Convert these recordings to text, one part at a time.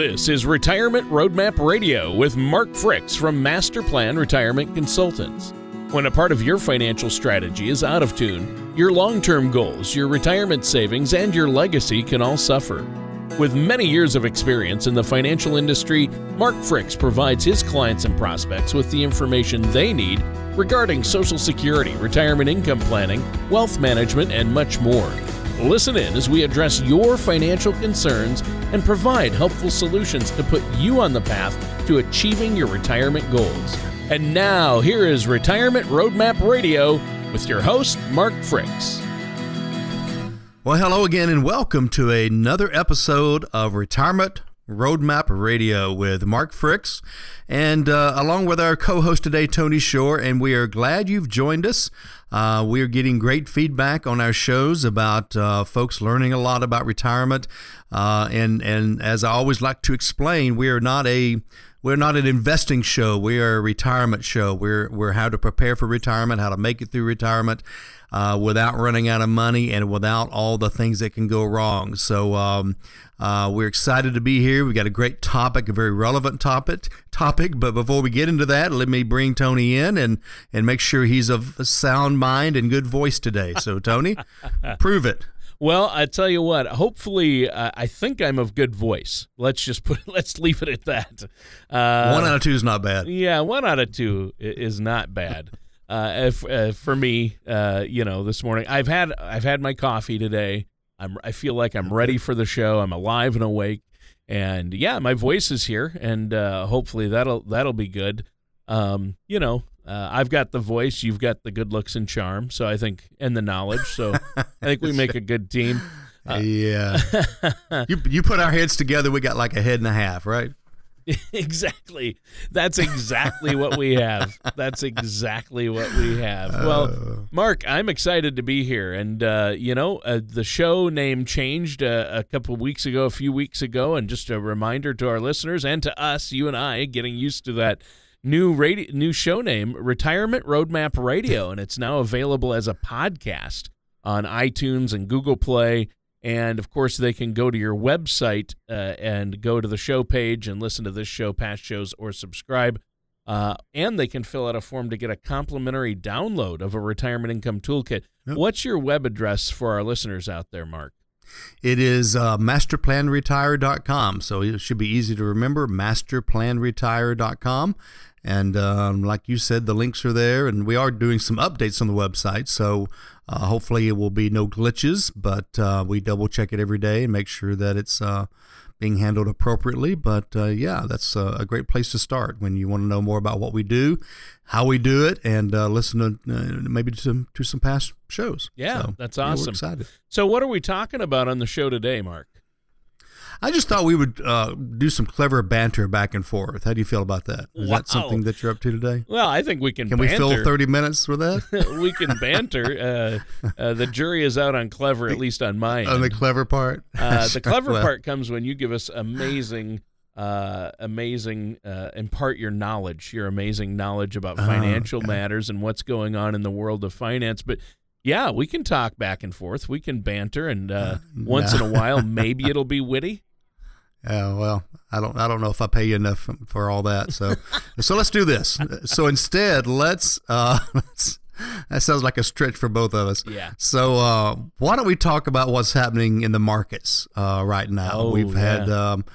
This is Retirement Roadmap Radio with Mark Fricks from Master Plan Retirement Consultants. When a part of your financial strategy is out of tune, your long term goals, your retirement savings, and your legacy can all suffer. With many years of experience in the financial industry, Mark Fricks provides his clients and prospects with the information they need regarding Social Security, retirement income planning, wealth management, and much more. Listen in as we address your financial concerns and provide helpful solutions to put you on the path to achieving your retirement goals. And now, here is Retirement Roadmap Radio with your host, Mark Fricks. Well, hello again, and welcome to another episode of Retirement Roadmap Radio with Mark Fricks, and uh, along with our co host today, Tony Shore. And we are glad you've joined us. Uh, we are getting great feedback on our shows about uh, folks learning a lot about retirement. Uh, and, and as I always like to explain, we are not a we're not an investing show. We are a retirement show. We're we're how to prepare for retirement, how to make it through retirement uh, without running out of money and without all the things that can go wrong. So um, uh, we're excited to be here. We've got a great topic, a very relevant topic. Topic, but before we get into that, let me bring Tony in and and make sure he's of sound mind and good voice today. So Tony, prove it. Well, I tell you what. Hopefully, uh, I think I'm of good voice. Let's just put. Let's leave it at that. Uh, one out of two is not bad. Yeah, one out of two is not bad. Uh, if, uh, for me, uh, you know, this morning I've had I've had my coffee today. I'm I feel like I'm ready for the show. I'm alive and awake, and yeah, my voice is here, and uh, hopefully that'll that'll be good. Um, you know, uh, I've got the voice, you've got the good looks and charm, so I think, and the knowledge. So I think we make a good team. Uh, yeah, you you put our heads together, we got like a head and a half, right? exactly. That's exactly what we have. That's exactly what we have. Well, uh. Mark, I'm excited to be here, and uh, you know, uh, the show name changed uh, a couple of weeks ago, a few weeks ago, and just a reminder to our listeners and to us, you and I, getting used to that new radio, new show name, Retirement Roadmap Radio, and it's now available as a podcast on iTunes and Google Play. And of course, they can go to your website uh, and go to the show page and listen to this show, past shows, or subscribe. Uh, and they can fill out a form to get a complimentary download of a retirement income toolkit. Yep. What's your web address for our listeners out there, Mark? It is uh, masterplanretire.com. So it should be easy to remember masterplanretire.com. And um, like you said, the links are there, and we are doing some updates on the website. So uh, hopefully, it will be no glitches, but uh, we double check it every day and make sure that it's uh, being handled appropriately. But uh, yeah, that's a great place to start when you want to know more about what we do, how we do it, and uh, listen to uh, maybe to, to some past shows. Yeah, so, that's awesome. Yeah, excited. So, what are we talking about on the show today, Mark? I just thought we would uh, do some clever banter back and forth. How do you feel about that? Is wow. that something that you're up to today? Well, I think we can. Can banter. we fill 30 minutes with that? we can banter. Uh, uh, the jury is out on clever, at least on my end. On the clever part. Uh, the clever well. part comes when you give us amazing. Uh, amazing uh, impart your knowledge your amazing knowledge about oh, financial matters and what's going on in the world of finance but yeah, we can talk back and forth. We can banter, and uh, uh, once in a while, maybe it'll be witty. Yeah, well, I don't, I don't know if I pay you enough for all that. So, so let's do this. So instead, let's, uh, let's. That sounds like a stretch for both of us. Yeah. So uh, why don't we talk about what's happening in the markets uh, right now? Oh, We've yeah. had um,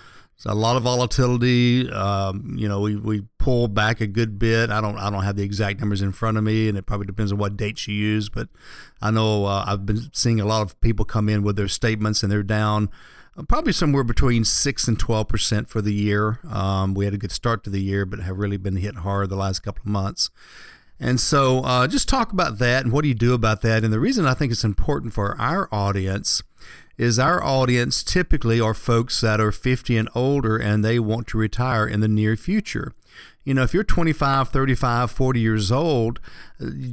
a lot of volatility. Um, you know, we we pulled back a good bit. I don't I don't have the exact numbers in front of me, and it probably depends on what dates you use. But I know uh, I've been seeing a lot of people come in with their statements, and they're down probably somewhere between 6 and 12% for the year. Um, we had a good start to the year, but have really been hit hard the last couple of months. And so uh, just talk about that and what do you do about that. And the reason I think it's important for our audience is our audience typically are folks that are 50 and older and they want to retire in the near future. You know, if you're 25, 35, 40 years old,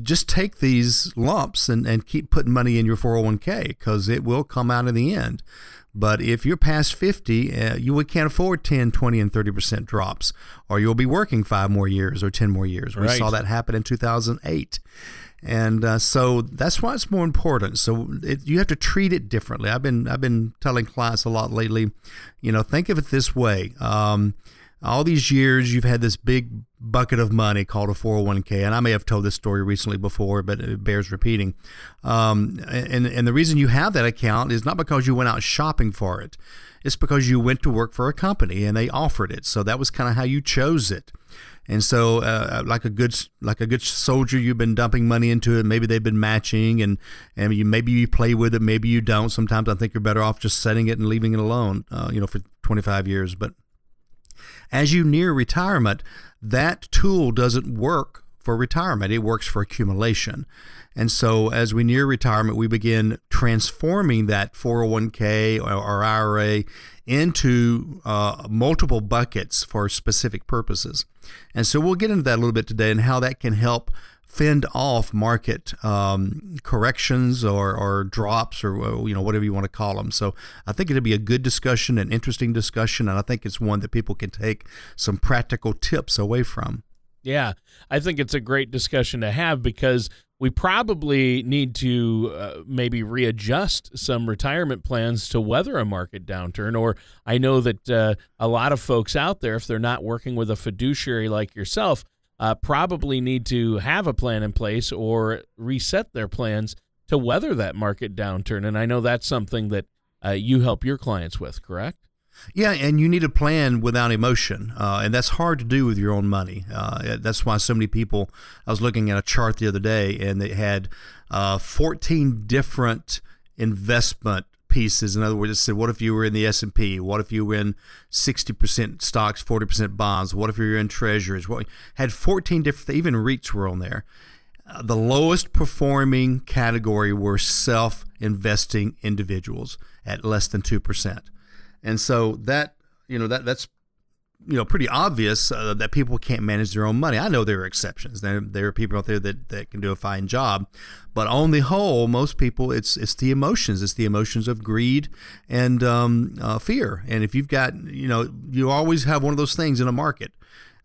just take these lumps and, and keep putting money in your 401k because it will come out in the end. But if you're past 50, uh, you can't afford 10, 20, and 30% drops, or you'll be working five more years or 10 more years. We right. saw that happen in 2008. and uh, so that's why it's more important. So it, you have to treat it differently. I've been I've been telling clients a lot lately. You know, think of it this way. Um, all these years you've had this big bucket of money called a 401k and i may have told this story recently before but it bears repeating. Um, and, and the reason you have that account is not because you went out shopping for it. It's because you went to work for a company and they offered it. So that was kind of how you chose it. And so uh, like a good like a good soldier you've been dumping money into it. Maybe they've been matching and and you maybe you play with it maybe you don't. Sometimes i think you're better off just setting it and leaving it alone uh, you know for 25 years. But as you near retirement, that tool doesn't work for retirement, it works for accumulation. And so as we near retirement, we begin transforming that 401k or, IRA into uh, multiple buckets for specific purposes. And so we'll get into that a little bit today and how that can help fend off market um, corrections or, or drops or uh, you know whatever you want to call them. So I think it'll be a good discussion, an interesting discussion, and I think it's one that people can take some practical tips away from. Yeah, I think it's a great discussion to have because we probably need to uh, maybe readjust some retirement plans to weather a market downturn. Or I know that uh, a lot of folks out there, if they're not working with a fiduciary like yourself, uh, probably need to have a plan in place or reset their plans to weather that market downturn. And I know that's something that uh, you help your clients with, correct? Yeah, and you need a plan without emotion, uh, and that's hard to do with your own money. Uh, that's why so many people. I was looking at a chart the other day, and they had uh, 14 different investment pieces. In other words, it said, what if you were in the S&P? What if you were in 60% stocks, 40% bonds? What if you were in treasuries? What had 14 different, even REITs were on there. Uh, the lowest performing category were self-investing individuals at less than 2%. And so that, you know, that that's you know pretty obvious uh, that people can't manage their own money. I know there are exceptions. There there are people out there that, that can do a fine job, but on the whole, most people it's it's the emotions. It's the emotions of greed and um, uh, fear. And if you've got you know you always have one of those things in a market.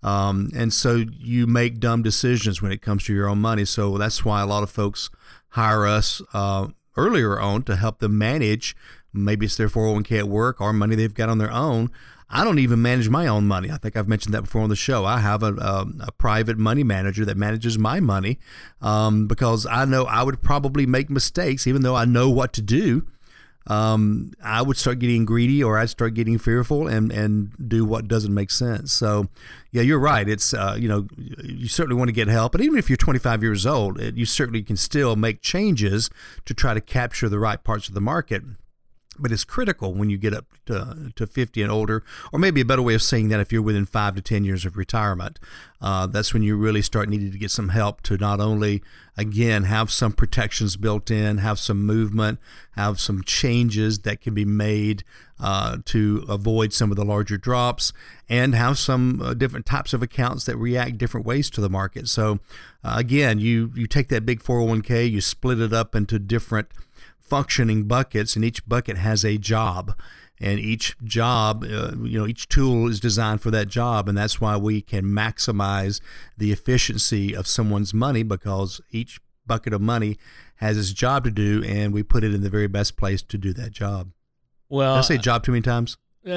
Um, and so you make dumb decisions when it comes to your own money. So that's why a lot of folks hire us uh, earlier on to help them manage. Maybe it's their 401k at work or money they've got on their own I don't even manage my own money. I think I've mentioned that before on the show. I have a, a, a private money manager that manages my money um, because I know I would probably make mistakes, even though I know what to do. Um, I would start getting greedy or I'd start getting fearful and, and do what doesn't make sense. So, yeah, you're right. It's, uh, you know, you certainly want to get help. But even if you're 25 years old, you certainly can still make changes to try to capture the right parts of the market but it's critical when you get up to, to 50 and older, or maybe a better way of saying that if you're within five to 10 years of retirement. Uh, that's when you really start needing to get some help to not only, again, have some protections built in, have some movement, have some changes that can be made uh, to avoid some of the larger drops, and have some uh, different types of accounts that react different ways to the market. So, uh, again, you, you take that big 401k, you split it up into different functioning buckets, and each bucket has a job. And each job, uh, you know, each tool is designed for that job. And that's why we can maximize the efficiency of someone's money because each bucket of money has its job to do, and we put it in the very best place to do that job. Well, Did I say job too many times?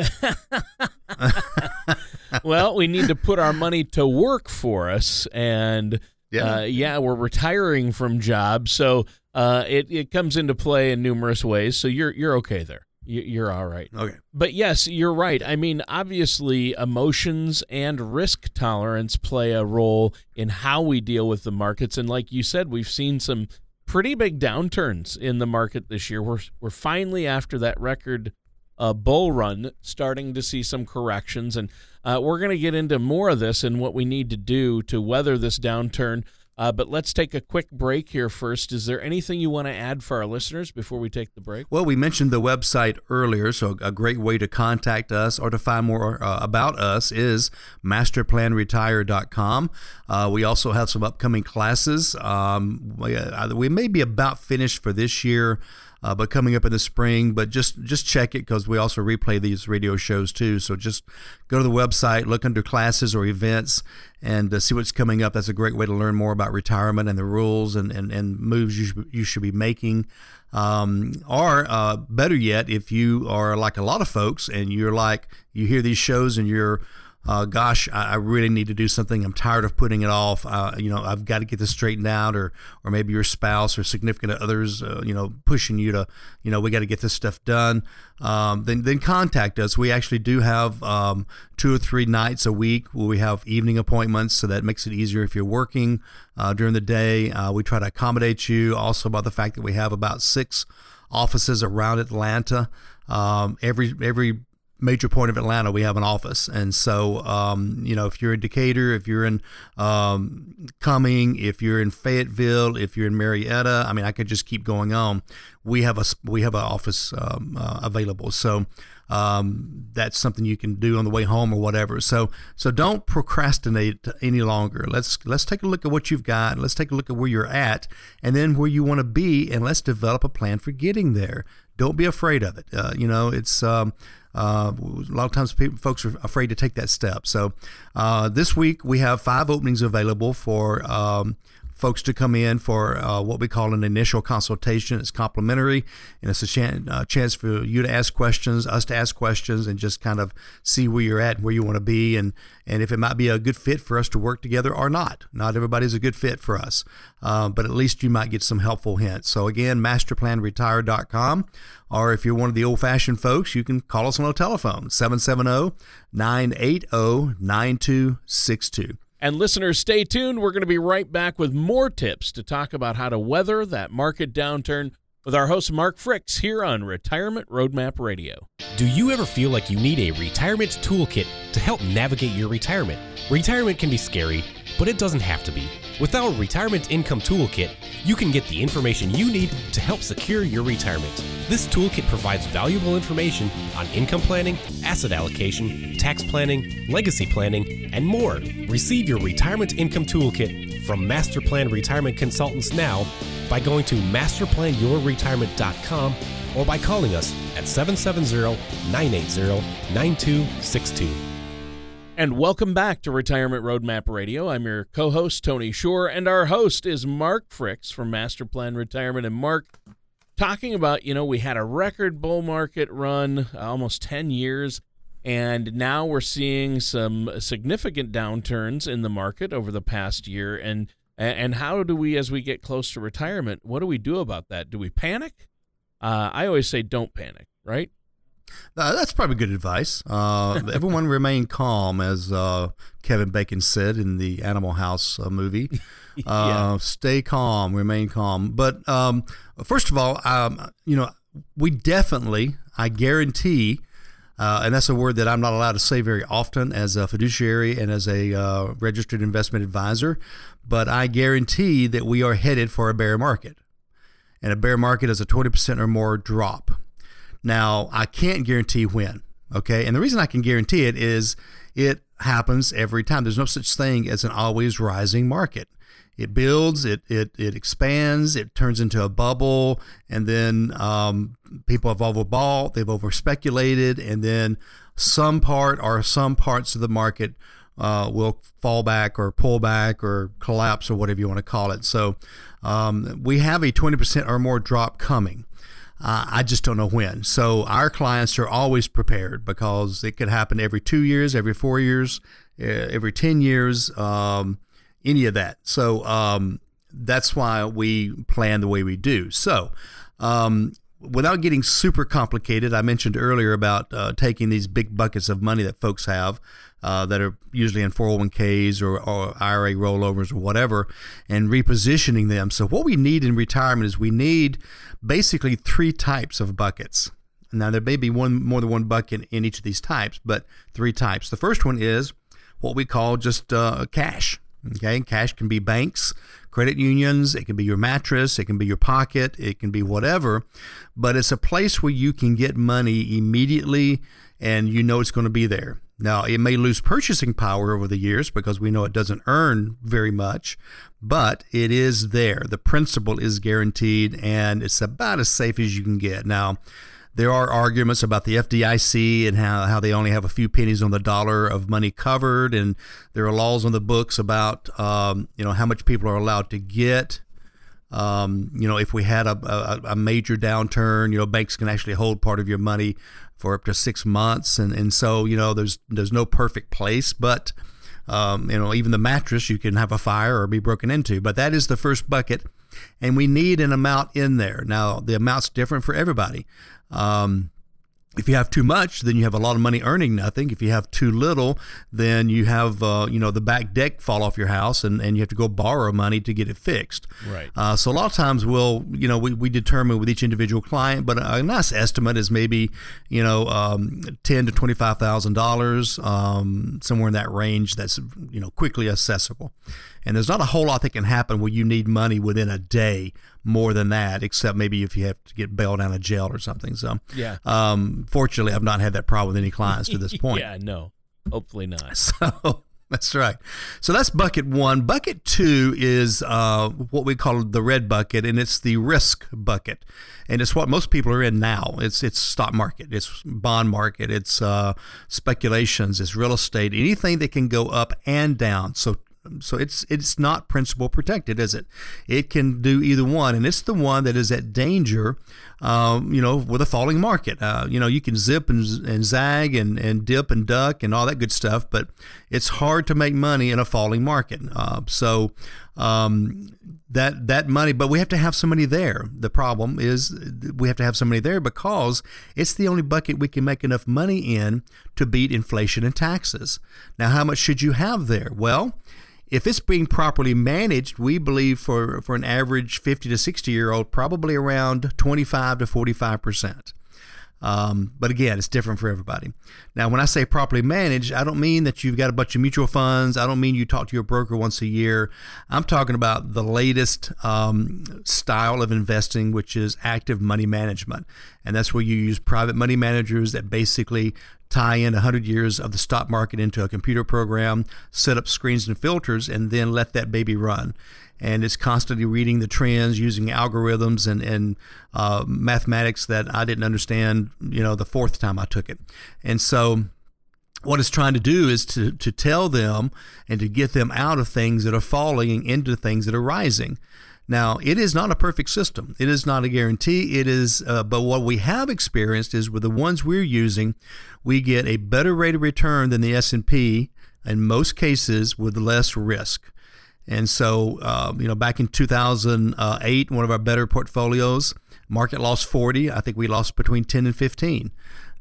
well, we need to put our money to work for us, and yeah, uh, yeah, we're retiring from jobs, so uh, it it comes into play in numerous ways. So you're you're okay there. You're all right. Okay. But yes, you're right. I mean, obviously, emotions and risk tolerance play a role in how we deal with the markets. And like you said, we've seen some pretty big downturns in the market this year. We're we're finally after that record uh, bull run, starting to see some corrections, and uh, we're going to get into more of this and what we need to do to weather this downturn. Uh, but let's take a quick break here first. Is there anything you want to add for our listeners before we take the break? Well, we mentioned the website earlier, so a great way to contact us or to find more uh, about us is masterplanretire.com. Uh, we also have some upcoming classes. Um, we, uh, we may be about finished for this year. Uh, but coming up in the spring. But just just check it because we also replay these radio shows too. So just go to the website, look under classes or events, and uh, see what's coming up. That's a great way to learn more about retirement and the rules and, and, and moves you should, you should be making. Um, or uh, better yet, if you are like a lot of folks and you're like, you hear these shows and you're uh, gosh, I, I, really need to do something. I'm tired of putting it off. Uh, you know, I've got to get this straightened out, or or maybe your spouse or significant others, uh, you know, pushing you to, you know, we got to get this stuff done. Um, then then contact us. We actually do have um, two or three nights a week where we have evening appointments, so that makes it easier if you're working uh, during the day. Uh, we try to accommodate you. Also, about the fact that we have about six offices around Atlanta. Um, every every major point of Atlanta, we have an office. And so, um, you know, if you're in Decatur, if you're in um, Cumming, if you're in Fayetteville, if you're in Marietta, I mean, I could just keep going on. We have a we have an office um, uh, available. So. Um, that's something you can do on the way home or whatever. So, so don't procrastinate any longer. Let's let's take a look at what you've got. Let's take a look at where you're at, and then where you want to be, and let's develop a plan for getting there. Don't be afraid of it. Uh, you know, it's um, uh, a lot of times people, folks are afraid to take that step. So uh, this week we have five openings available for um, folks to come in for uh, what we call an initial consultation. It's complimentary, and it's a uh, chance for you to ask questions, us to ask questions, and just kind of see where you're at and where you want to be, and and if it might be a good fit for us to work together or not. Not everybody's a good fit for us, uh, but at least you might get some helpful hints. So again, masterplanretire.com, or if you're one of the old-fashioned folks, you can call us on a telephone 770 980 9262. And listeners, stay tuned. We're going to be right back with more tips to talk about how to weather that market downturn with our host Mark Fricks here on Retirement Roadmap Radio. Do you ever feel like you need a retirement toolkit to help navigate your retirement? Retirement can be scary, but it doesn't have to be. With our Retirement Income Toolkit, you can get the information you need to help secure your retirement. This toolkit provides valuable information on income planning, asset allocation, tax planning, legacy planning, and more. Receive your Retirement Income Toolkit from Master Plan Retirement Consultants now by going to masterplanyourretirement.com or by calling us at 770 980 9262. And welcome back to Retirement Roadmap Radio. I'm your co host, Tony Shore, and our host is Mark Fricks from Master Plan Retirement. And Mark, talking about, you know, we had a record bull market run uh, almost 10 years, and now we're seeing some significant downturns in the market over the past year. And and how do we, as we get close to retirement, what do we do about that? Do we panic? Uh, I always say don't panic, right? Uh, that's probably good advice. Uh, everyone remain calm, as uh, Kevin Bacon said in the Animal House uh, movie. Uh, yeah. Stay calm, remain calm. But um, first of all, um, you know, we definitely, I guarantee, uh, and that's a word that I'm not allowed to say very often as a fiduciary and as a registered investment advisor, but I guarantee that we are headed for a bear market. And a bear market is a 20% or more drop. Now, I can't guarantee when, okay? And the reason I can guarantee it is it happens every time. There's no such thing as an always rising market. It builds, it it it expands, it turns into a bubble, and then um, people have overbought, they've overspeculated, and then some part or some parts of the market uh, will fall back or pull back or collapse or whatever you want to call it. So um, we have a 20% or more drop coming. Uh, I just don't know when. So our clients are always prepared because it could happen every two years, every four years, every 10 years, um, any of that. So um, that's why we plan the way we do. So, um, without getting super complicated, I mentioned earlier about uh, taking these big buckets of money that folks have uh, that are usually in 401ks or, or, IRA rollovers or whatever and repositioning them. So, what we need in retirement is we need basically three types of buckets. Now, there may be one more than one bucket in each of these types, but three types. The first one is what we call just uh, cash. Okay, cash can be banks, credit unions, it can be your mattress, it can be your pocket, it can be whatever, but it's a place where you can get money immediately and you know it's going to be there. Now, it may lose purchasing power over the years because we know it doesn't earn very much, but it is there. The principal is guaranteed and it's about as safe as you can get. Now, there are arguments about the FDIC and how, how they only have a few pennies on the dollar of money covered, and there are laws on the books about um, you know how much people are allowed to get. Um, you know, if we had a, a, a, major downturn, you know, banks can actually hold part of your money for up to six months, and, and so you know, there's there's no perfect place, but um, you know, even the mattress you can have a fire or be broken into. But that is the first bucket, and we need an amount in there. Now, the amount's different for everybody. Um, if you have too much, then you have a lot of money earning nothing. If you have too little, then you have uh, you know the back deck fall off your house, and, and you have to go borrow money to get it fixed. Right. Uh, so a lot of times we'll you know we, we determine with each individual client, but a nice estimate is maybe you know um, ten to twenty five thousand um, dollars, somewhere in that range. That's you know quickly accessible, and there's not a whole lot that can happen where you need money within a day more than that, except maybe if you have to get bailed out of jail or something. So, yeah. Um, fortunately, I've not had that problem with any clients to this point. yeah, no, hopefully not. So. That's right. So that's bucket one. Bucket two is uh, what we call the red bucket, and it's the risk bucket, and it's what most people are in now. It's it's stock market, it's bond market, it's uh, speculations, it's real estate, anything that can go up and down. So so it's it's not principal protected, is it? It can do either one, and it's the one that is at danger, um, you know, with a falling market. Uh, you know, you can zip and, and zag and, and dip and duck and all that good stuff, but it's hard to make money in a falling market. Uh, so um, that that money, but we have to have somebody there. The problem is we have to have somebody there because it's the only bucket we can make enough money in to beat inflation and taxes. Now, how much should you have there? Well if it's being properly managed, we believe for, for an average 50 to 60 year old, probably around 25 to 45 percent. Um, but again, it's different for everybody. Now, when I say properly managed, I don't mean that you've got a bunch of mutual funds. I don't mean you talk to your broker once a year. I'm talking about the latest um, style of investing, which is active money management. And that's where you use private money managers that basically tie in 100 years of the stock market into a computer program, set up screens and filters, and then let that baby run. And it's constantly reading the trends using algorithms and, and uh, mathematics that I didn't understand, you know, the fourth time I took it. And so what it's trying to do is to, to tell them and to get them out of things that are falling into things that are rising. Now, it is not a perfect system. It is not a guarantee. It is, uh, but what we have experienced is with the ones we're using, we get a better rate of return than the S&P in most cases with less risk. And so, uh, you know, back in 2008, one of our better portfolios, market lost 40. I think we lost between 10 and 15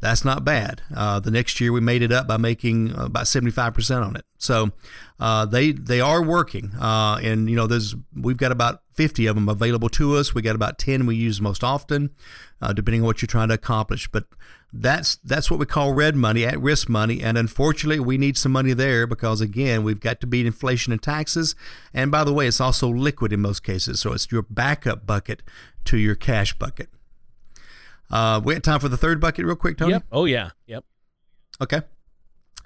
that's not bad. Uh, the next year we made it up by making uh, about 75% on it. So uh, they they are working, uh, and you know there's we've got about 50 of them available to us. We got about 10 we use most often, uh, depending on what you're trying to accomplish. But that's that's what we call red money, at risk money, and unfortunately we need some money there because again we've got to beat inflation and taxes. And by the way, it's also liquid in most cases, so it's your backup bucket to your cash bucket. Uh, we have time for the third bucket, real quick, Tony. Yep. Oh yeah. Yep. Okay.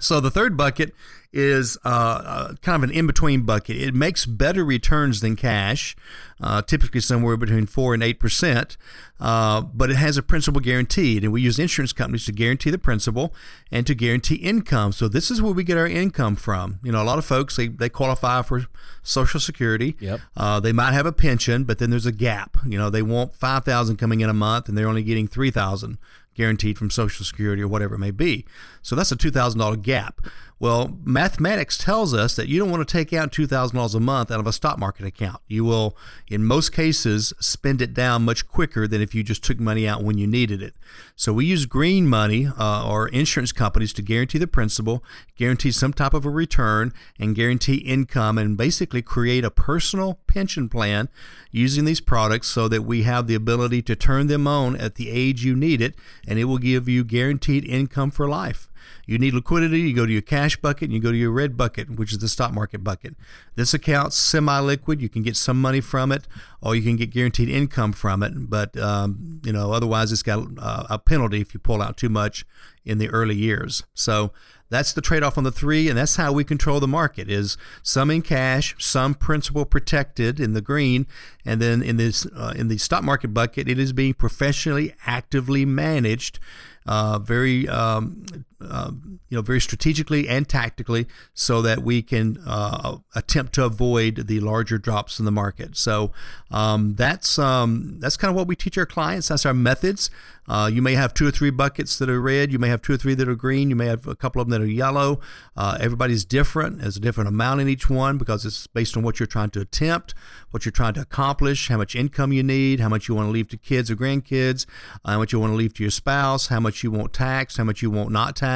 So the third bucket is uh, uh, kind of an in-between bucket. It makes better returns than cash, uh, typically somewhere between four and eight percent, uh, but it has a principal guaranteed, and we use insurance companies to guarantee the principal and to guarantee income. So this is where we get our income from. You know, a lot of folks they, they qualify for Social Security. Yep. Uh, they might have a pension, but then there's a gap. You know, they want five thousand coming in a month, and they're only getting three thousand guaranteed from Social Security or whatever it may be. So that's a $2,000 gap. Well, mathematics tells us that you don't want to take out $2,000 a month out of a stock market account. You will, in most cases, spend it down much quicker than if you just took money out when you needed it. So we use green money uh, or insurance companies to guarantee the principal, guarantee some type of a return, and guarantee income, and basically create a personal pension plan using these products so that we have the ability to turn them on at the age you need it, and it will give you guaranteed income for life. You need liquidity, you go to your cash bucket and you go to your red bucket, which is the stock market bucket. This account's semi liquid. You can get some money from it, or you can get guaranteed income from it. But um, you know, otherwise, it's got uh, a penalty if you pull out too much in the early years. So that's the trade-off on the three, and that's how we control the market: is some in cash, some principal protected in the green, and then in this uh, in the stock market bucket, it is being professionally, actively managed uh, very um, uh, you know very strategically and tactically so that we can uh, attempt to avoid the larger drops in the market. So um, that's um, that's kind of what we teach our clients. That's our methods. Uh, you may have two or three buckets that are red. You may have two or three that are green. You may have a couple of them that are yellow. Uh, everybody's different. There's a different amount in each one because it's based on what you're trying to attempt, what you're trying to accomplish, how much income you need, how much you want to leave to kids or grandkids, how much you want to leave to your spouse, how much you want taxed, how much you want not taxed.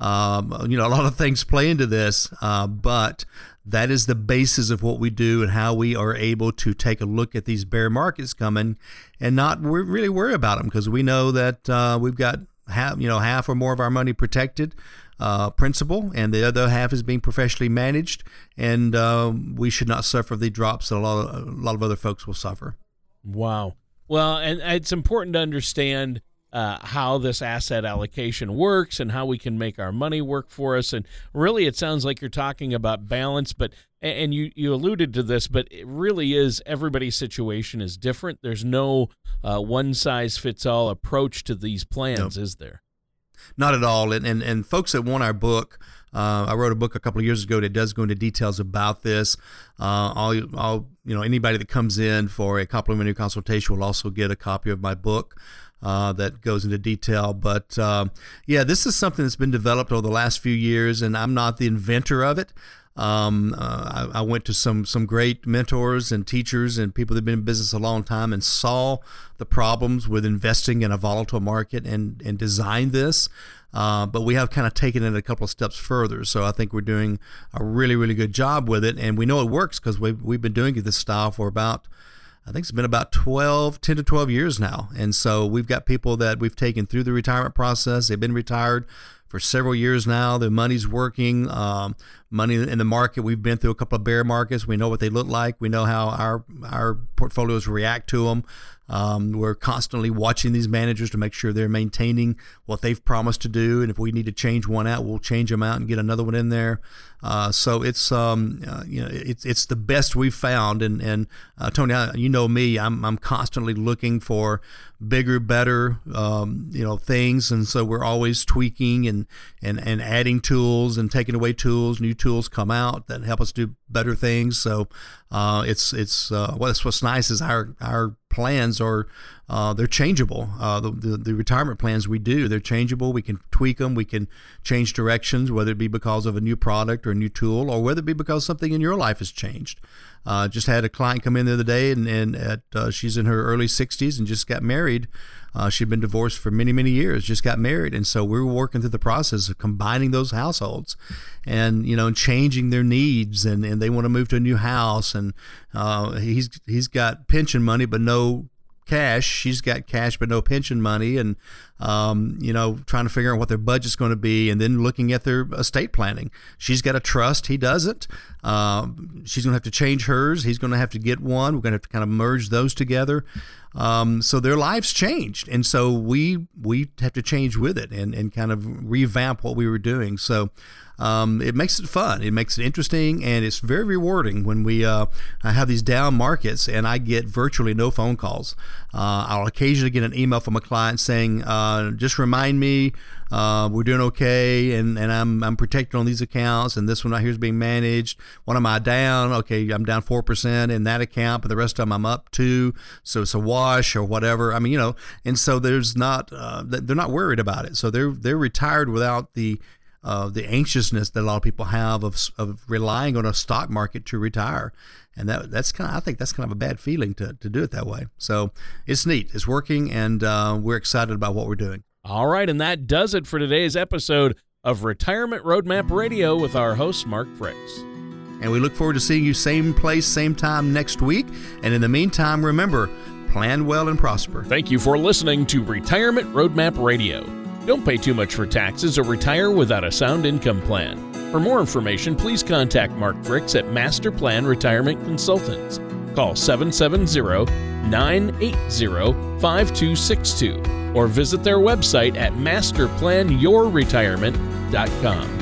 Um, you know, a lot of things play into this, uh, but that is the basis of what we do and how we are able to take a look at these bear markets coming and not really worry about them because we know that uh, we've got half, you know, half or more of our money protected. Uh, principal, and the other half is being professionally managed, and uh, we should not suffer the drops that a lot of a lot of other folks will suffer. Wow. Well, and it's important to understand uh, how this asset allocation works and how we can make our money work for us. And really, it sounds like you're talking about balance, but and you you alluded to this, but it really is everybody's situation is different. There's no uh, one size fits all approach to these plans, is there? Not at all. And and, and folks that want our book. Uh, I wrote a book a couple of years ago that does go into details about this. Uh, I'll, I'll, you know, anybody that comes in for a complimentary consultation will also get a copy of my book uh, that goes into detail. But uh, yeah, this is something that's been developed over the last few years, and I'm not the inventor of it. Um, uh, I, I, went to some some great mentors and teachers and people that have been in business a long time and saw the problems with investing in a volatile market and and designed this. Uh, but we have kind of taken it a couple of steps further. So I think we're doing a really really good job with it, and we know it works because we've we've been doing it this style for about I think it's been about 12, 10 to 12 years now. And so we've got people that we've taken through the retirement process. They've been retired for several years now. Their money's working. Um, money in the market. We've been through a couple of bear markets. We know what they look like. We know how our our portfolios react to them. Um, we're constantly watching these managers to make sure they're maintaining what they've promised to do. And if we need to change one out, we'll change them out and get another one in there. Uh, so it's um, uh, you know it's it's the best we've found. And and uh, Tony, you know me, I'm I'm constantly looking for bigger, better um, you know things, and so we're always tweaking and and and adding tools and taking away tools, new tools come out that help us do better things. So uh, it's it's uh, what's what's nice is our our plans are uh, they're changeable. Uh, the, the, the retirement plans we do they're changeable. We can tweak them. We can change directions, whether it be because of a new product or a new tool, or whether it be because something in your life has changed. Uh, just had a client come in the other day, and, and at, uh, she's in her early 60s and just got married. Uh, she'd been divorced for many, many years, just got married, and so we were working through the process of combining those households, and you know, changing their needs, and, and they want to move to a new house, and uh, he's he's got pension money but no cash. She's got cash but no pension money, and um, you know, trying to figure out what their budget's going to be, and then looking at their estate planning. She's got a trust, he doesn't. Um, she's going to have to change hers. He's going to have to get one. We're going to have to kind of merge those together. Um, so their lives changed, and so we we have to change with it and and kind of revamp what we were doing. So um, it makes it fun. It makes it interesting, and it's very rewarding when we uh, have these down markets, and I get virtually no phone calls. Uh, I'll occasionally get an email from a client saying, uh, "Just remind me uh, we're doing okay, and, and I'm I'm protected on these accounts, and this one right here is being managed. What am I down? Okay, I'm down four percent in that account, but the rest of them I'm up two, so it's a wash or whatever. I mean, you know, and so there's not uh, they're not worried about it, so they're they're retired without the uh, the anxiousness that a lot of people have of, of relying on a stock market to retire. And that that's kind of I think that's kind of a bad feeling to, to do it that way. So it's neat, it's working, and uh, we're excited about what we're doing. All right, and that does it for today's episode of Retirement Roadmap Radio with our host Mark Fricks. And we look forward to seeing you same place, same time next week. And in the meantime, remember, plan well and prosper. Thank you for listening to Retirement Roadmap Radio. Don't pay too much for taxes or retire without a sound income plan. For more information, please contact Mark Fricks at Master Plan Retirement Consultants. Call 770 980 5262 or visit their website at masterplanyourretirement.com.